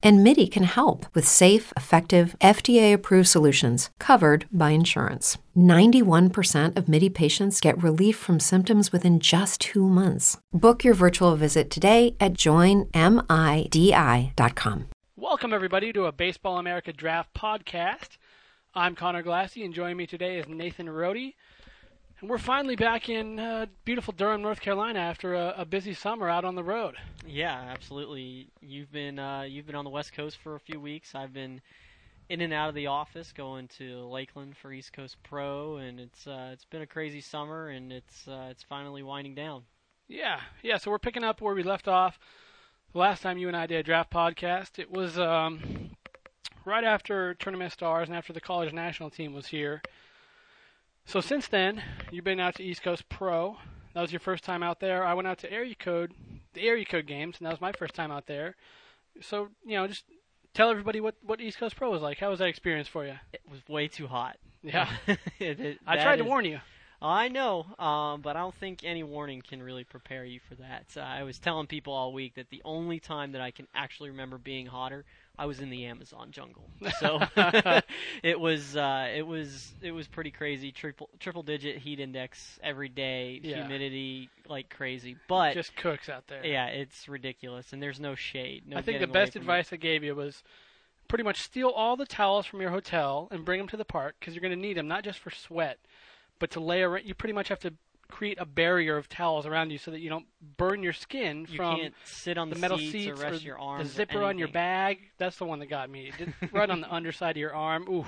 And MIDI can help with safe, effective, FDA approved solutions covered by insurance. 91% of MIDI patients get relief from symptoms within just two months. Book your virtual visit today at joinmidi.com. Welcome, everybody, to a Baseball America Draft podcast. I'm Conor Glassey, and joining me today is Nathan Rode. And we're finally back in uh, beautiful Durham, North Carolina, after a, a, busy summer out on the road. Yeah, absolutely. You've been uh, you've been on the West Coast for a few weeks. I've been in and out of the office, going to Lakeland for East Coast Pro, and it's uh, it's been a crazy summer, and it's uh, it's finally winding down. Yeah, yeah. So we're picking up where we left off the last time you and I did a draft podcast. It was um, right after Tournament Stars and after the college national team was here. So since then, you've been out to East Coast Pro. That was your first time out there. I went out to Area Code, the Area Code games, and that was my first time out there. So you know, just tell everybody what what East Coast Pro was like. How was that experience for you? It was way too hot. Yeah, it, it, I tried is, to warn you. I know, um, but I don't think any warning can really prepare you for that. So I was telling people all week that the only time that I can actually remember being hotter I was in the Amazon jungle. So it was uh, it was it was pretty crazy. Triple triple digit heat index every day, Yeah. humidity like crazy. But Just cooks out there. yeah, it's ridiculous, and there's no shade. No I think the best from it. advice I gave you was pretty much steal all the towels from your hotel and bring them to the park because you're going to need them not just for sweat, but to lay around. You pretty much have to create a barrier of towels around you so that you don't burn your skin You from can't sit on the the, metal seats, seats or rest or your the arms. or zipper on your bag. That's the one that got me. It right on the underside of your arm. Ooh.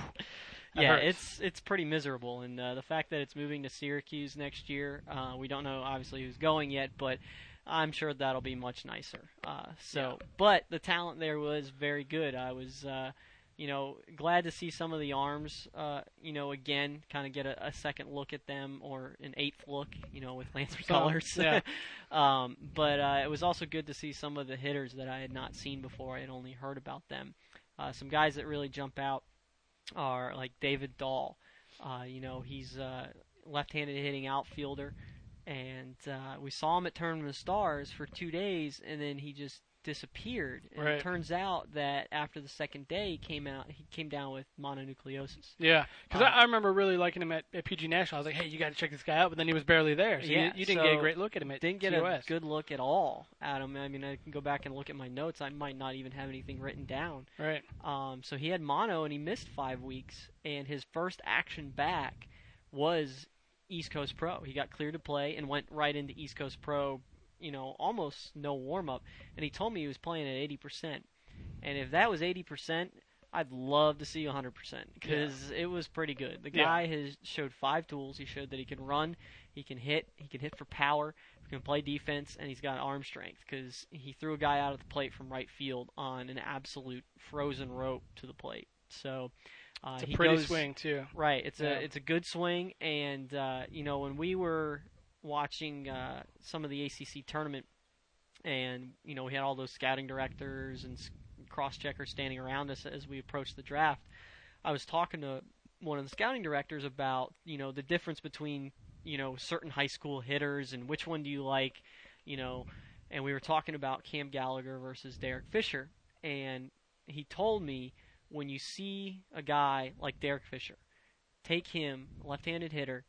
yeah, hurts. it's it's pretty miserable, and uh, the fact that it's moving to Syracuse next year, uh, we don't know obviously who's going yet, but I'm sure that'll be much nicer. Uh, so, but the talent there was very good. I was, uh, you know, glad to see some of the arms, uh, you know, again, kind of get a, a second look at them or an eighth look, you know, with Lancer colors. yeah. um, but uh, it was also good to see some of the hitters that I had not seen before. I had only heard about them. Uh, some guys that really jump out are like David Dahl. Uh, you know, he's a left-handed hitting outfielder, and uh, we saw him at Tournament of Stars for two days, and then he just disappeared. And Right. it turns out that after the second day, he came out he came down with mononucleosis. Yeah, because Uh, I, I remember really liking him at, at PG National. I was like, hey, you got to check this guy out, but then he was barely there, so Yeah, you, you didn't get a great look at him at Didn't get a good look at all at him. I mean, I can go back and look at my notes. I might not even have anything written down. Right. Um, so he had mono and he missed five weeks, and his first action back was East Coast Pro. He got cleared to play and went right into East Coast Pro. You know, almost no warm up, and he told me he was playing at eighty percent. And if that was eighty percent, I'd love to see hundred percent because it was pretty good. The Yeah. guy has showed five tools. He showed that he can run, he can hit, he can hit for power, he can play defense, and he's got arm strength because he threw a guy out of the plate from right field on an absolute frozen rope to the plate. So uh, It's a pretty goes- swing too. Right, it's Yeah. a it's a good swing, and uh, you know when we were watching uh, some of the ACC tournament, and you know we had all those scouting directors and cross checkers standing around us as we approached the draft. I was talking to one of the scouting directors about you know the difference between you know certain high school hitters and which one do you like, you know, and we were talking about Cam Gallagher versus Derek Fisher, and he told me when you see a guy like Derek Fisher, take him, left-handed hitter,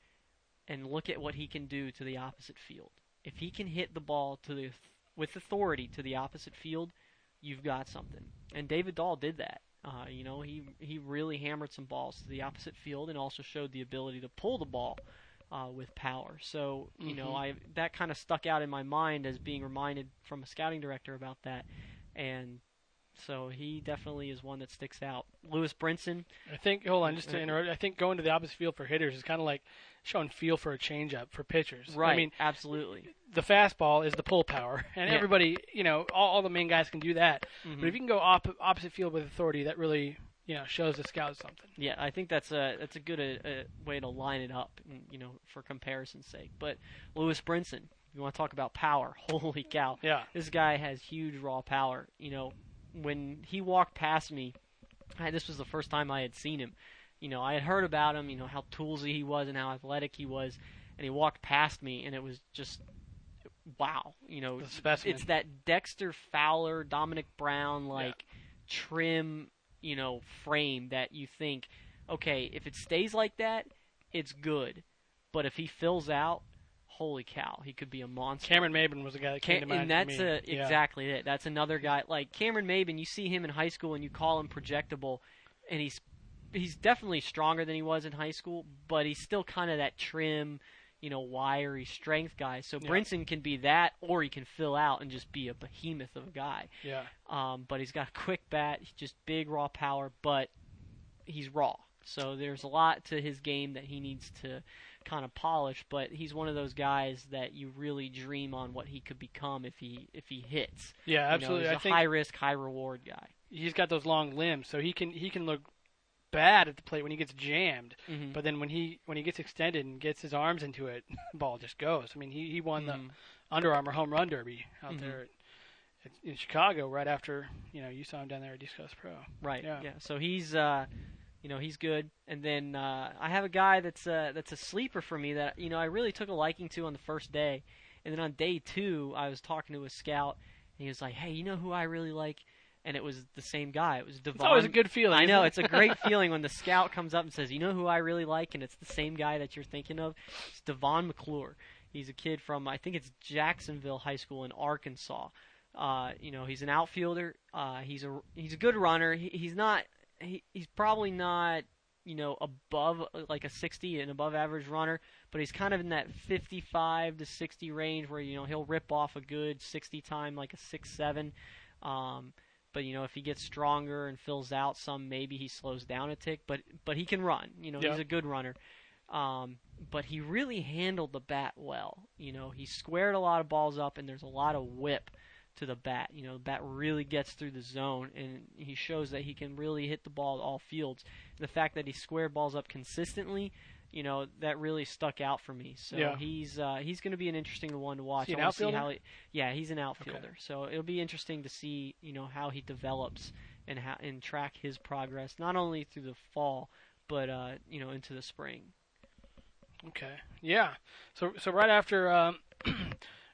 and look at what he can do to the opposite field. If he can hit the ball to the with authority to the opposite field, you've got something. And David Dahl did that. Uh, you know, he he really hammered some balls to the opposite field and also showed the ability to pull the ball uh, with power. So you know, Mhm. I that kind of stuck out in my mind as being reminded from a scouting director about that, and so he definitely is one that sticks out. Lewis Brinson, I think. Hold on, just to interrupt. I think going to the opposite field for hitters is kind of like showing feel for a changeup for pitchers. right? I mean, absolutely. the fastball is the pull power, and Yeah. everybody, you know, all, all the main guys can do that. Mhm. But if you can go op- opposite field with authority, that really, you know, shows the scout something. Yeah, I think that's a that's a good uh, uh, way to line it up, and, you know, for comparison's sake. But Lewis Brinson, you want to talk about power? Holy cow! Yeah. This guy has huge raw power. You know, when he walked past me, I, this was the first time I had seen him. You know, I had heard about him. You know how toolsy he was and how athletic he was, and he walked past me, and it was just wow. You know, it's that Dexter Fowler, Domonic Brown like trim, you know, frame that you think, okay, if it stays like that, it's good. But if he fills out, holy cow, he could be a monster. Cameron Maybin was the guy that came Cam- to mind. and that's a, Yeah. exactly it. That's another guy like Cameron Maybin. You see him in high school and you call him projectable, and he's he's definitely stronger than he was in high school, but he's still kind of that trim, you know, wiry strength guy. So Yeah. Brinson can be that, or he can fill out and just be a behemoth of a guy. Yeah. Um, but he's got a quick bat, he's just big raw power, but he's raw. So there's a lot to his game that he needs to kind of polish. But he's one of those guys that you really dream on what he could become if he if he hits. Yeah, You know, absolutely. he's a high risk, high reward guy. he's got those long limbs, so he can he can look bad at the plate when he gets jammed. Mhm. But then when he when he gets extended and gets his arms into it, the ball just goes. I mean, he he won Mhm. the Under Armour home run derby out Mhm. there at, at, in Chicago right after you know you saw him down there at East Coast Pro. Right. Yeah. Yeah. So he's uh you know, he's good. And then uh I have a guy that's uh that's a sleeper for me that you know, I really took a liking to on the first day. And then on day 2, I was talking to a scout and he was like, "Hey, you know who I really like?" And it was the same guy. It was Devon. It's always a good feeling. I know it? it's a great feeling when the scout comes up and says, "You know who I really like," and it's the same guy that you're thinking of. It's Devon McClure. He's a kid from I think it's Jacksonville High School in Arkansas. Uh, you know, he's an outfielder. Uh, he's a he's a good runner. He, he's not. He, he's probably not. You know, above like a 60 and above average runner, but he's kind of in that 55 to 60 range where you know he'll rip off a good 60 time like a six seven. Um, but you know, if he gets stronger and fills out some, maybe he slows down a tick. But but he can run. You know, Yeah. he's a good runner. Um, but he really handled the bat well. You know, he squared a lot of balls up, and there's a lot of whip to the bat. You know, the bat really gets through the zone, and he shows that he can really hit the ball at all fields. The fact that he square balls up consistently, you know, that really stuck out for me. So Yeah. he's uh, he's going to be an interesting one to watch. an see outfielder? how he, yeah, he's an outfielder. So it'll be interesting to see, you know, how he develops and how and track his progress not only through the fall, but uh, you know, into the spring. Okay. Yeah. So so right after um,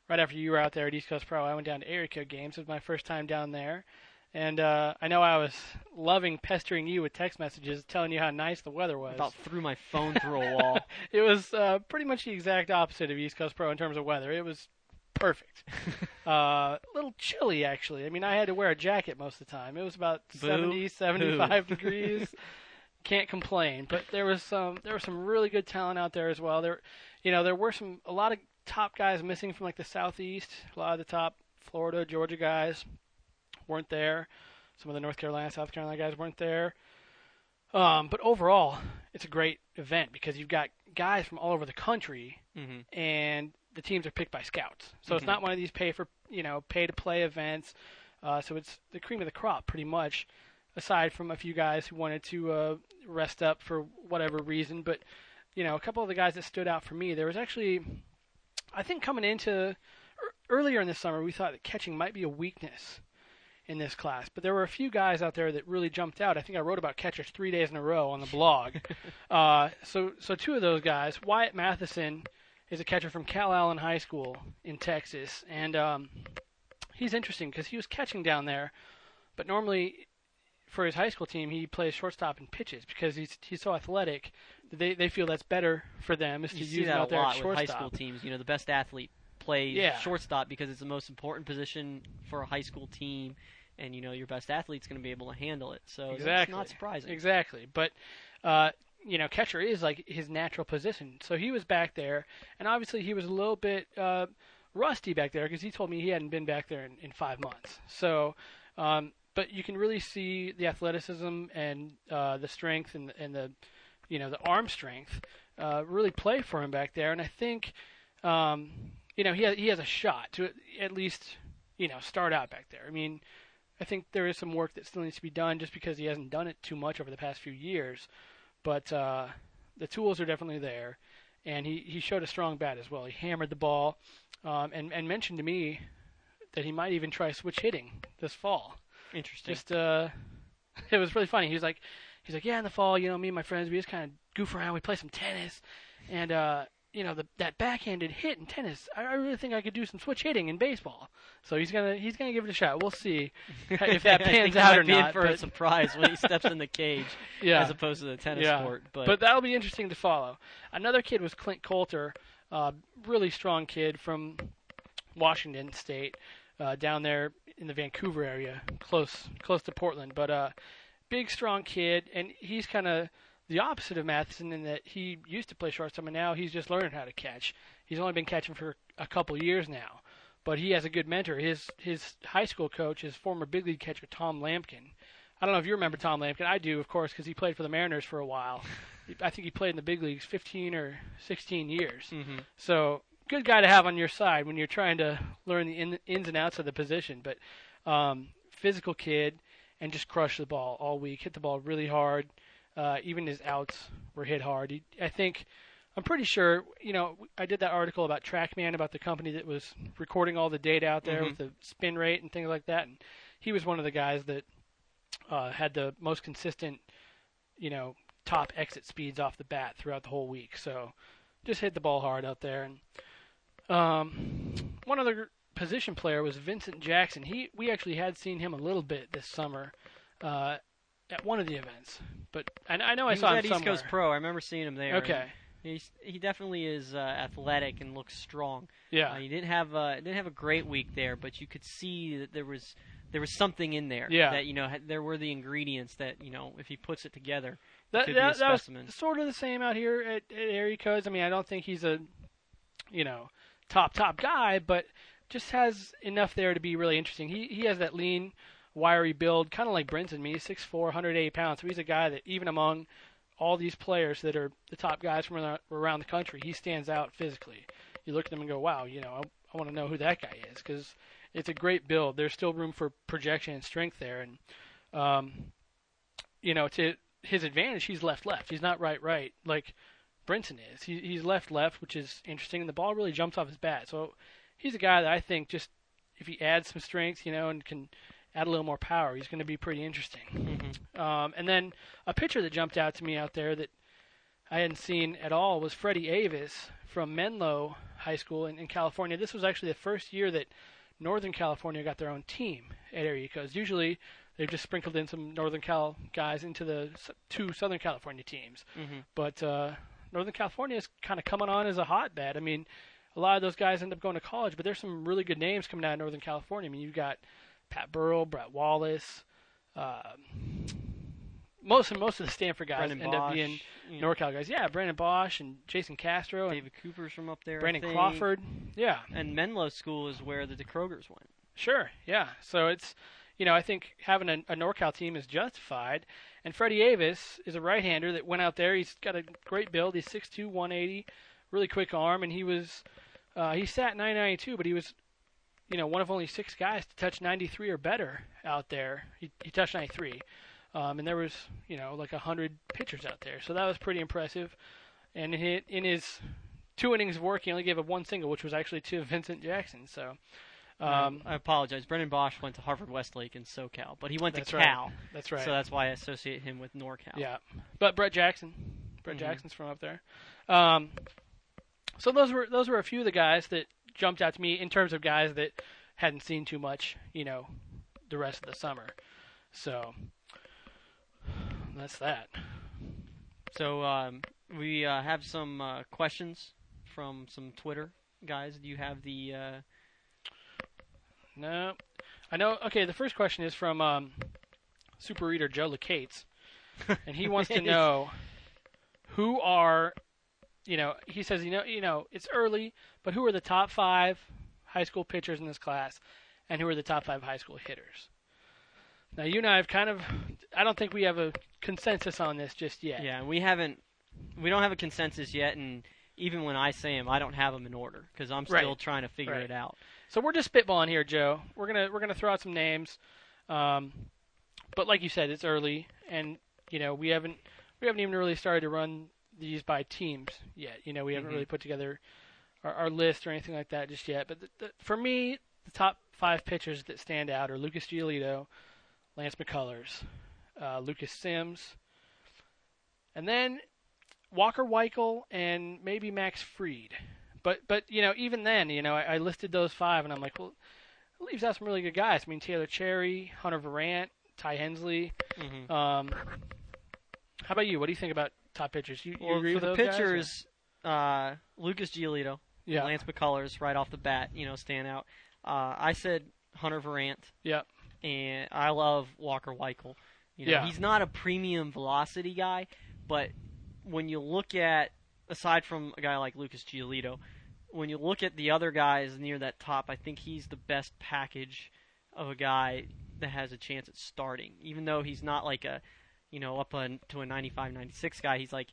right after you were out there at East Coast Pro, I went down to Area Code Games. It was my first time down there, and uh, I know I was loving pestering you with text messages, telling you how nice the weather was. About threw my phone through a wall. it was uh, pretty much the exact opposite of East Coast Pro in terms of weather. It was perfect. uh, a little chilly actually. I mean, I had to wear a jacket most of the time. It was about Boo 70, 75 hoo. degrees. Can't complain. But there was some there was some really good talent out there as well. There, you know, there were some a lot of top guys missing from like the southeast. A lot of the top Florida, Georgia guys weren't there. Some of the North Carolina, South Carolina guys weren't there. Um, but overall, it's a great event because you've got guys from all over the country hmm and the teams are picked by scouts. So it's Mhm. not one of these pay for you know pay to play events. Uh, so it's the cream of the crop, pretty much. Aside from a few guys who wanted to uh, rest up for whatever reason, but you know a couple of the guys that stood out for me, there was actually, I think coming into er, earlier in the summer, we thought that catching might be a weakness in this class, but there were a few guys out there that really jumped out. I think I wrote about catchers three days in a row on the blog. uh, so so two of those guys, Wyatt Mathisen is a catcher from Calallen High School in Texas, and um, he's interesting because he was catching down there, but normally for his high school team he plays shortstop and pitches because he's he's so athletic. They they feel that's better for them is to You use see that out a there lot at with high shortstop. school teams. You know, the best athlete plays Yeah. shortstop because it's the most important position for a high school team, and you know your best athlete's going to be able to handle it. So that's Exactly. not surprising. Exactly. But uh, you know, catcher is like his natural position. So he was back there, and obviously he was a little bit uh, rusty back there because he told me he hadn't been back there in, in five months. So, um, but you can really see the athleticism and uh, the strength and, and the you know the arm strength uh, really play for him back there. And I think um, you know he has, he has a shot to at least you know start out back there. I mean. I think there is some work that still needs to be done just because he hasn't done it too much over the past few years. But uh, the tools are definitely there, and he, he showed a strong bat as well. He hammered the ball, um, and and mentioned to me that he might even try switch hitting this fall. Interesting. Just uh, it was really funny. He was like, he's like, yeah, in the fall, you know, me and my friends, we just kind of goof around. We play some tennis, and uh, you know, the that backhanded hit in tennis, I, I really think I could do some switch hitting in baseball. So he's gonna he's gonna give it a shot. We'll see if that pans out or be in not. for a surprise when he steps in the cage, yeah, as opposed to the tennis Yeah. court. But, but that'll be interesting to follow. Another kid was Clint Coulter, uh, really strong kid from Washington State, uh, down there in the Vancouver area, close close to Portland. But uh, big, strong kid, and he's kind of the opposite of Mathisen in that he used to play shortstop, and now he's just learning how to catch. He's only been catching for a couple years now, but he has a good mentor. His his high school coach is former big league catcher Tom Lampkin. I don't know if you remember Tom Lampkin. I do, of course, because he played for the Mariners for a while. I think he played in the big leagues 15 or 16 years. Mhm. So good guy to have on your side when you're trying to learn the in, ins and outs of the position. But um, physical kid and just crushed the ball all week. Hit the ball really hard. Uh, even his outs were hit hard. He, I think I'm pretty sure. You know, I did that article about TrackMan about the company that was recording all the data out there Mhm. with the spin rate and things like that. And he was one of the guys that uh, had the most consistent, you know, top exit speeds off the bat throughout the whole week. So just hit the ball hard out there. And um, one other position player was Vincent Jackson. He we actually had seen him a little bit this summer uh, at one of the events, but I, I know I he saw him at East somewhere. Coast Pro. I remember seeing him there. Okay, He's, he definitely is uh, athletic and looks strong. yeah, Uh, he didn't have uh, didn't have a great week there, but you could see that there was there was something in there. Yeah. That you know had, there were the ingredients that you know if he puts it together. that a that, that was specimen. sort of the same out here at, at Area Codes. I mean, I don't think he's a you know top top guy, but just has enough there to be really interesting. He he has that lean, wiry build, kind of like Brinson. Me, 6'4", 180 pounds, so he's a guy that even among all these players that are the top guys from around- around the country, he stands out physically. You look at him and go, wow, you know, I, I want to know who that guy is because it's a great build. There's still room for projection and strength there, and um, you know, to his advantage, he's left left. He's not right right like Brinson is. He, he's left left, which is interesting, and the ball really jumps off his bat. So he's a guy that I think just if he adds some strength, you know, and can add a little more power, he's going to be pretty interesting. Mm-hmm. Um, and then a pitcher that jumped out to me out there that I hadn't seen at all was Freddie Avis from Menlo High School in, in California. This was actually the first year that Northern California got their own team at Area Because Usually they've just sprinkled in some Northern Cal guys into the two Southern California teams. Mm-hmm. But uh, Northern California is kind of coming on as a hotbed. I mean, a lot of those guys end up going to college, but there's some really good names coming out of Northern California. I mean, you've got Pat Burrell, Brett Wallace. Um, most of most of the Stanford guys Brennan end Boesch, up being you know, NorCal guys. Yeah, Brennan Boesch and Jason Castro and David Cooper's from up there. Brandon. Crawford. Yeah, And Menlo School is where the DeKrogers went. Sure, yeah. So it's, you know, I think having a, a NorCal team is justified. And Freddie Avis is a right-hander that went out there. He's got a great build. He's 6'2", 180, really quick arm, and he was, uh, he sat 992, but he was, you know, one of only six guys to touch 93 or better out there. He, he touched 93, um, and there was, you know, like a hundred pitchers out there. So that was pretty impressive. And in his, in his two innings of work, he only gave up one single, which was actually to Vincent Jackson. So. Um, I apologize. Brennan Boesch went to Harvard Westlake in SoCal, but he went to right. Cal, That's right. so that's why I associate him with NorCal. yeah, but Brett Jackson, Brett Mhm. Jackson's from up there. Um, so those were those were a few of the guys that jumped out to me in terms of guys that hadn't seen too much, you know, the rest of the summer. So that's that. So um, we uh, have some uh, questions from some Twitter guys. Do you have the? Uh, No, I know. Okay, the first question is from um, Super Reader Joe Lacates, and he wants to know who are, you know, he says, you know, you know, it's early, but who are the top five high school pitchers in this class, and who are the top five high school hitters? Now, you and I have kind of, I don't think we have a consensus on this just yet. yeah, we haven't. We don't have a consensus yet, and even when I say them, I don't have them in order because I'm still Right. trying to figure Right. it out. So we're just spitballing here, Joe. We're gonna we're gonna throw out some names, um, but like you said, it's early, and you know we haven't we haven't even really started to run these by teams yet. You know we haven't Mhm. really put together our, our list or anything like that just yet. But the, the, for me, the top five pitchers that stand out are Lucas Giolito, Lance McCullers, uh, Lucas Sims, and then Walker Weickel and maybe Max Fried. But but you know even then you know I, I listed those five and I'm like well it leaves out some really good guys. I mean Taylor Cherry, Hunter Virant, Ty Hensley. Mm-hmm. Um, how about you? What do you think about top pitchers? You, you Well, agree for with the those guys, pitchers, uh, Lucas Giolito, Yeah. Lance McCullers, right off the bat, you know, stand out. Uh, I said Hunter Virant. Yeah. and I love Walker Weickel. You know, Yeah. he's not a premium velocity guy, but when you look at aside from a guy like Lucas Giolito, when you look at the other guys near that top, I think he's the best package of a guy that has a chance at starting. Even though he's not like a, you know, up on, to a 95, 96 guy, he's like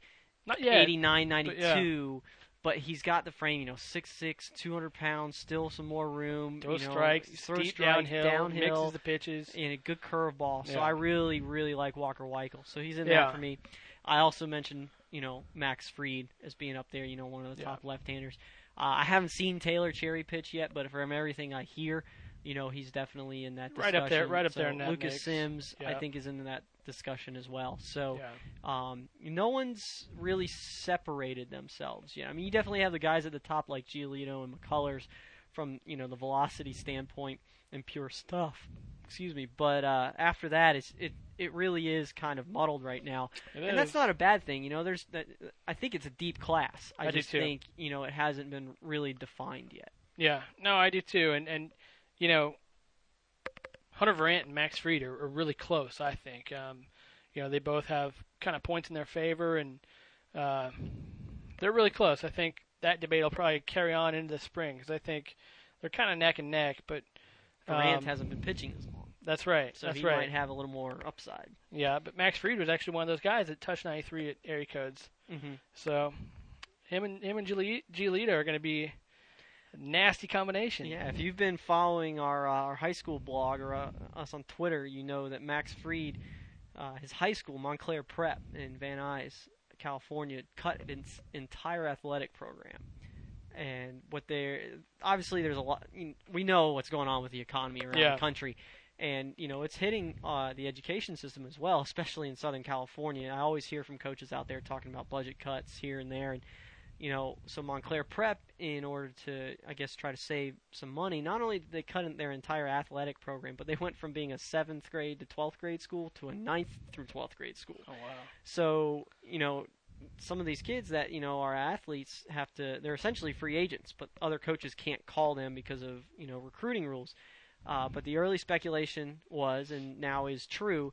Not yet. 89, but 92. But he's got the frame, you know, 6'6", 200 pounds, still some more room. Throw you know, strikes, throw strikes, downhill, downhill, mixes the pitches. and a good curveball. So Yeah. I really, really like Walker Weickel. So he's in Yeah. there for me. I also mentioned, you know, Max Fried as being up there. You know, one of the Yeah. top left-handers. Uh, I haven't seen Taylor Cherry pitch yet, but from everything I hear, you know, he's definitely in that discussion. Right up there- right up So there in that Lucas mix. Sims, I think, is in that discussion as well. So. Yeah. Um, no one's really separated themselves yet. I mean, you definitely have the guys at the top like Giolito and McCullers from you know the velocity standpoint and pure stuff. Excuse me, but uh, after that, it's it it really is kind of muddled right now, It and that's not a bad thing. You know, there's that. I think it's a deep class. I, I just think you know it hasn't been really defined yet. Yeah, no, I do too, and and you know, Hunter Virant and Max Fried are, are really close. I think, um, you know, they both have kind of points in their favor, and uh, they're really close. I think that debate will probably carry on into the spring because I think they're kind of neck and neck. But Durant um, hasn't been pitching as long, that's right. so that's he right. might have a little more upside. Yeah, but Max Fried was actually one of those guys that touched 93 at area codes. Mm-hmm. So him and him and Gioli- Giolito are going to be nasty combination. Yeah, if you've been following our uh, our high school blog or uh, us on Twitter, you know that Max Fried, uh, his high school Montclair Prep in Van Nuys, California, cut its entire athletic program. And what they obviously there's a lot. You know, we know what's going on with the economy around Yeah. the country, and you know it's hitting uh, the education system as well, especially in Southern California. I always hear from coaches out there talking about budget cuts here and there, and you know, so Montclair Prep, in order to, I guess, try to save some money, not only did they cut in their entire athletic program, but they went from being a seventh grade to twelfth grade school to a ninth through twelfth grade school. Oh wow. So, you know, some of these kids that you know are athletes have to, they're essentially free agents, but other coaches can't call them because of you know recruiting rules. Uh, but the early speculation was, and now is true,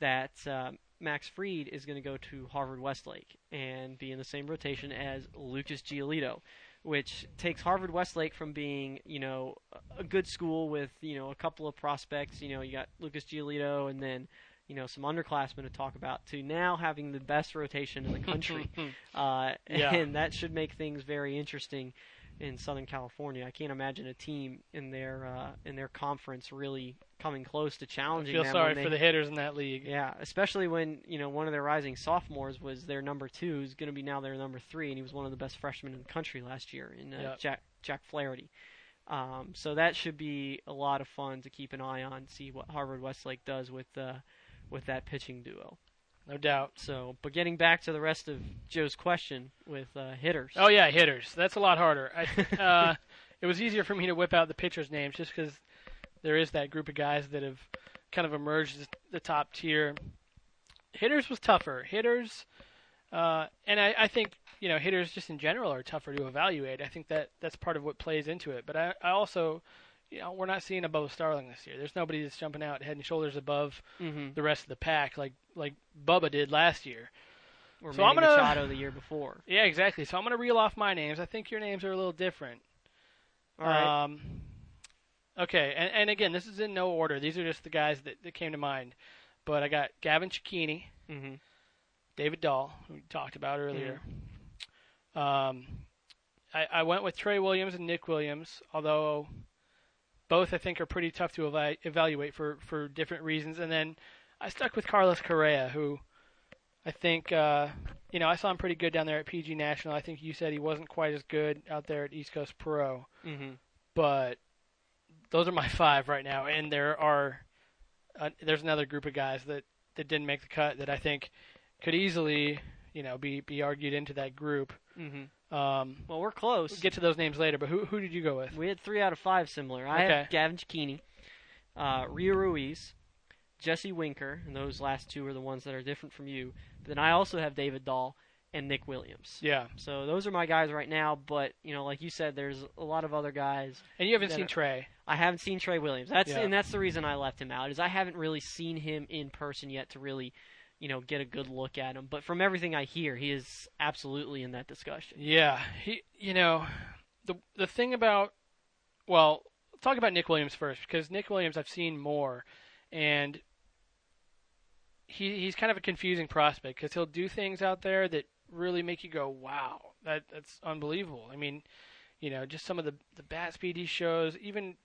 that uh, Max Fried is going to go to Harvard Westlake and be in the same rotation as Lucas Giolito, which takes Harvard Westlake from being, you know, a good school with, you know, a couple of prospects. You know, you got Lucas Giolito and then, you know, some underclassmen to talk about, to now having the best rotation in the country. uh, Yeah. And that should make things very interesting in Southern California. I can't imagine a team in their uh, in their conference really coming close to I challenging feel them. sorry they, for the hitters in that league. yeah, especially when you know one of their rising sophomores was their number two, who's going to be now their number three, and he was one of the best freshmen in the country last year in uh, Yep. Jack Jack Flaherty. Um, so that should be a lot of fun to keep an eye on, see what Harvard Westlake does with uh, with that pitching duo. No doubt. So, but getting back to the rest of Joe's question with uh, hitters. Oh yeah, hitters. That's a lot harder. I, uh, it was easier for me to whip out the pitchers' names just because there is that group of guys that have kind of emerged as the top tier. Hitters was tougher. Hitters, uh, and I, I think you know hitters just in general are tougher to evaluate. I think that that's part of what plays into it. But I, I also, you know, we're not seeing a Bubba Starling this year. There's nobody that's jumping out head and shoulders above mm-hmm. the rest of the pack like like Bubba did last year. or so I'm Manny gonna- Machado the year before. Yeah, exactly. So I'm going to reel off my names. I think your names are a little different. All right. Um, okay, and, and again, this is in no order. These are just the guys that, that came to mind. But I got Gavin Cecchini, mm-hmm. David Dahl, who we talked about earlier. Um, I, I went with Trey Williams and Nick Williams, although both I think are pretty tough to eva- evaluate for, for different reasons. And then I stuck with Carlos Correa, who I think, uh, you know, I saw him pretty good down there at PG National. I think you said he wasn't quite as good out there at East Coast Pro Mm-hmm. but those are my five right now, and there are uh, there's another group of guys that that didn't make the cut that I think could easily, you know, be be argued into that group. Mm-hmm. Um, Well, we're close. we'll get to those names later, but who who did you go with? We had three out of five similar. I Okay. have Gavin Cecchini, uh, Rio Ruiz, Jesse Winker, and those last two are the ones that are different from you. But then I also have David Dahl and Nick Williams. Yeah, So those are my guys right now. But you know, like you said, there's a lot of other guys. and you haven't seen are- Trey. I haven't seen Trey Williams. That's Yeah. and that's the reason I left him out is I haven't really seen him in person yet to really, you know, get a good look at him. But from everything I hear, he is absolutely in that discussion. Yeah, he. You know, the the thing about, well, talk about Nick Williams first because Nick Williams I've seen more, and he he's kind of a confusing prospect because he'll do things out there that really make you go, wow, that that's unbelievable. I mean, you know, just some of the the bat speed he shows, even.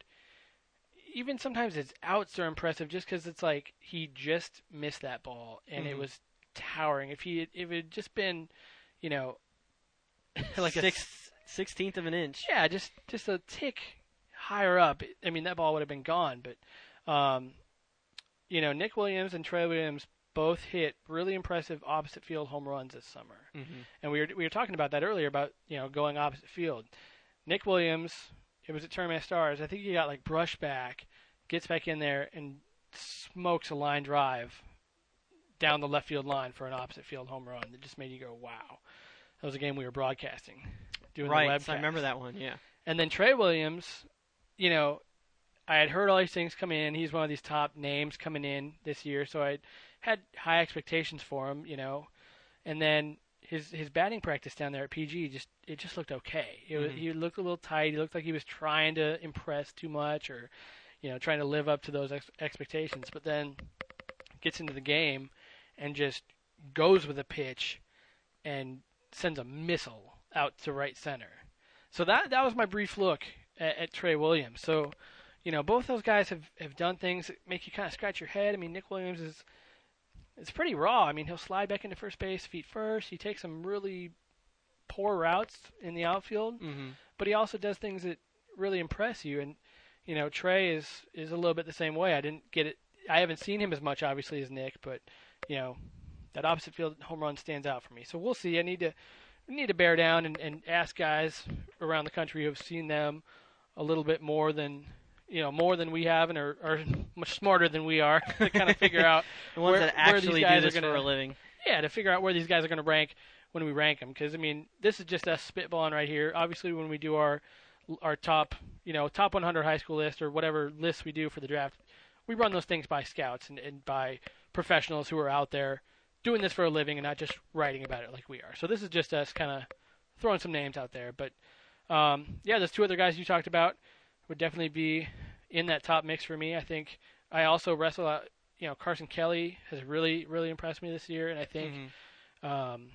Even sometimes his outs are impressive just because it's like he just missed that ball and it Mhm. was towering. If he if it had just been, you know, like a Six, sixteenth of an inch. yeah, just just a tick higher up. I mean, that ball would have been gone. But, um, you know, Nick Williams and Trey Williams both hit really impressive opposite field home runs this summer. Mm-hmm. And we were we were talking about that earlier about you know going opposite field. Nick Williams, it was at Tournament Stars. I think he got like brushed back, gets back in there and smokes a line drive down the left field line for an opposite field home run that just made you go, wow. That was a game we were broadcasting, doing Right, the so I remember that one. Yeah. And then Trey Williams, you know, I had heard all these things come in. He's one of these top names coming in this year, so I had high expectations for him, you know. And then his his batting practice down there at PG just it just looked okay. It was, Mhm. he looked a little tight. He looked like he was trying to impress too much, or you know, trying to live up to those ex- expectations. But then gets into the game and just goes with a pitch and sends a missile out to right center. So that that was my brief look at, at Trey Williams. So, you know, both those guys have, have done things that make you kind of scratch your head. I mean, Nick Williams is it's pretty raw. I mean, he'll slide back into first base, feet first. He takes some really poor routes in the outfield, Mm-hmm. but he also does things that really impress you. And you know, Trey is is a little bit the same way. I didn't get it. I haven't seen him as much, obviously, as Nick, but you know, that opposite field home run stands out for me. So we'll see. I need to we need to bear down and, and ask guys around the country who have seen them a little bit more than you know more than we have and are, are much smarter than we are to kind of figure out The ones where- that actually guys do are this for gonna- a living. yeah, to figure out where these guys are going to rank when we rank them. Because I mean, this is just us spitballing right here. Obviously, when we do our our top, you know, top 100 high school list or whatever list we do for the draft, we run those things by scouts and, and by professionals who are out there doing this for a living and not just writing about it like we are. So this is just us kind of throwing some names out there. But um, yeah, those two other guys you talked about would definitely be in that top mix for me. I think I also wrestle out. You know, Carson Kelly has really, really impressed me this year, and I think Mhm. um,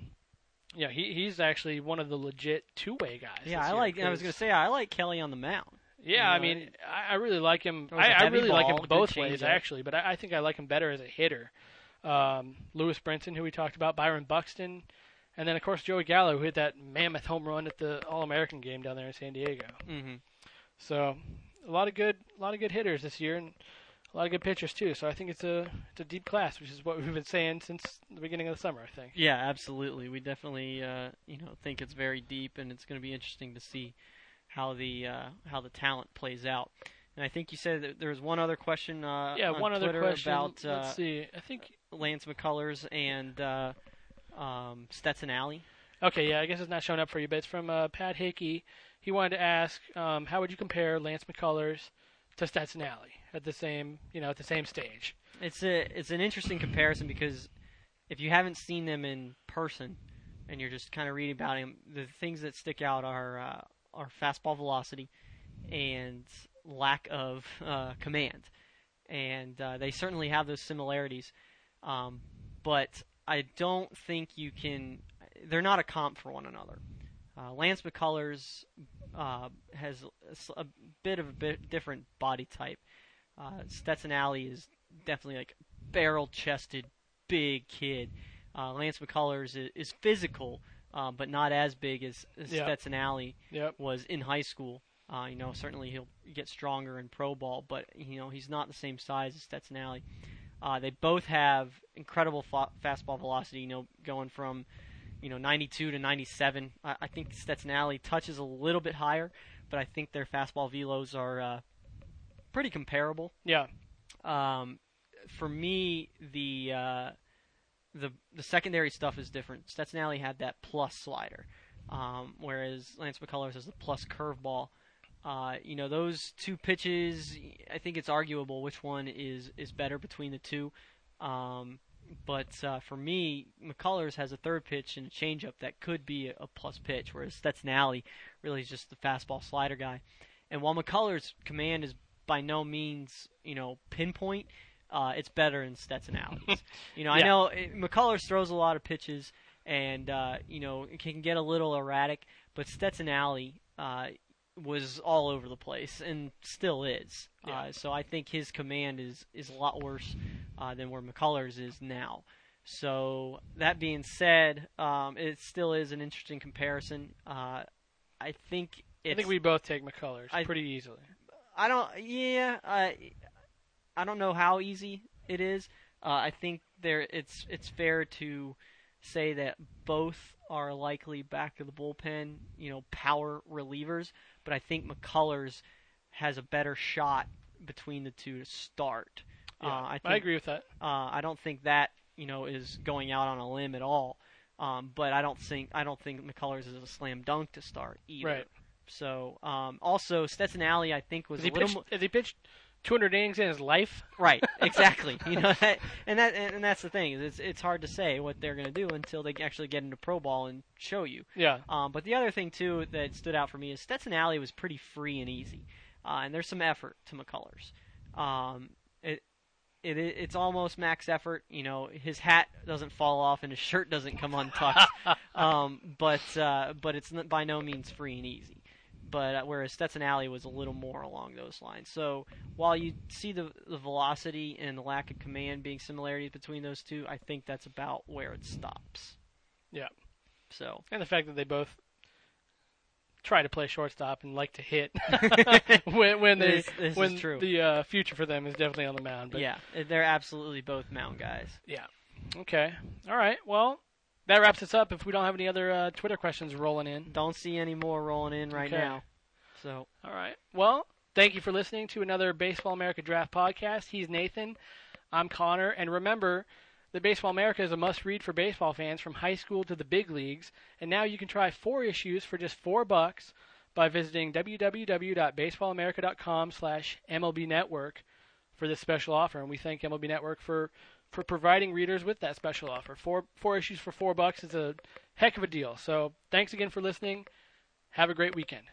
you know, he he's actually one of the legit two way guys. Yeah, I like. I was gonna say I like Kelly on the mound. Yeah, you I mean, I, I really like him. I, I, really like him both ways actually, but I, I think I like him better as a hitter. Um, Lewis Brinson, who we talked about, Byron Buxton, and then of course Joey Gallo, who hit that mammoth home run at the All American game down there in San Diego. Mm-hmm. So a lot of good, a lot of good hitters this year, and a lot of good pitchers too. So I think it's a it's a deep class, which is what we've been saying since the beginning of the summer. I think. Yeah, absolutely. We definitely, uh, you know, think it's very deep, and it's going to be interesting to see how the uh, how the talent plays out. And I think you said that there was one other question. Uh, Yeah, on one other question. about uh, Let's see. I think Lance McCullers and uh, um, Stetson Allie. Okay, yeah, I guess it's not showing up for you, but it's from uh, Pat Hickey. He wanted to ask, um, how would you compare Lance McCullers to Stetson Allie at the same, you know, at the same stage? It's a it's an interesting comparison because if you haven't seen them in person and you're just kind of reading about him, the things that stick out are uh, are fastball velocity and lack of uh, command, and uh, they certainly have those similarities. Um, but I don't think you can. They're not a comp for one another. Uh, Lance McCullers uh, has a bit of a bit different body type. Uh, Stetson Allie is definitely like barrel-chested, big kid. Uh, Lance McCullers is, is physical, uh, but not as big as, as Yeah. Stetson Allie Yep. was in high school. Uh, you know, certainly he'll get stronger in pro ball, but you know he's not the same size as Stetson Allie. Uh, they both have incredible fa- fastball velocity. You know, going from you know 92 to 97. I, I think Stetson Allie touches a little bit higher, but I think their fastball velos are uh, pretty comparable. Yeah. Um, for me, the uh, the the secondary stuff is different. Stetson Allie had that plus slider, um, whereas Lance McCullers has the plus curveball. Uh, you know, those two pitches, I think it's arguable which one is, is better between the two. Um, but uh, for me, McCullers has a third pitch and a changeup that could be a, a plus pitch, whereas Stetson Allie really is just the fastball slider guy. And while McCullers' command is by no means, you know, pinpoint, uh, it's better than Stetson Allie's. you know, Yeah. I know it, McCullers throws a lot of pitches and, uh, you know, it can get a little erratic, but Stetson Allie uh, was all over the place and still is. Yeah. Uh, so I think his command is, is a lot worse uh, than where McCullers is now. So that being said, um, it still is an interesting comparison. Uh, I think it's, I think we both take McCullers I- pretty easily. I don't. Yeah, I. I don't know how easy it is. Uh, I think there. It's it's fair to say that both are likely back to the bullpen. You know, power relievers. But I think McCullers has a better shot between the two to start. Yeah, uh, I, think, I agree with that. Uh, I don't think that you know is going out on a limb at all. Um, but I don't think I don't think McCullers is a slam dunk to start either. Right. So um, also Stetson Allie, I think was Has he a little pitched? mo- Has he pitched 200 innings in his life? right, exactly. you know, that, and that and that's the thing is it's it's hard to say what they're going to do until they actually get into pro ball and show you. Yeah. Um, but the other thing too that stood out for me is Stetson Allie was pretty free and easy, uh, and there's some effort to McCullers. Um, it, it it's almost max effort. You know, his hat doesn't fall off and his shirt doesn't come untucked. um, but uh, but it's by no means free and easy. But uh, whereas Stetson Allie was a little more along those lines. So while you see the the velocity and the lack of command being similarities between those two, I think that's about where it stops. Yeah. So And the fact that they both try to play shortstop and like to hit when when they This- this is when the uh, future for them is definitely on the mound. But yeah, they're absolutely both mound guys. Yeah. Okay. All right. Well, that wraps us up. If we don't have any other uh, Twitter questions rolling in. Don't see any more rolling in right Okay. now. So All right. Well, thank you for listening to another Baseball America Draft podcast. He's Nathan. I'm Conor. And remember, the Baseball America is a must-read for baseball fans from high school to the big leagues. And now you can try four issues for just four bucks by visiting www.baseballamerica.com slash MLB Network for this special offer. And we thank MLB Network for, for providing readers with that special offer. Four, four issues for four bucks is a heck of a deal. So thanks again for listening. Have a great weekend.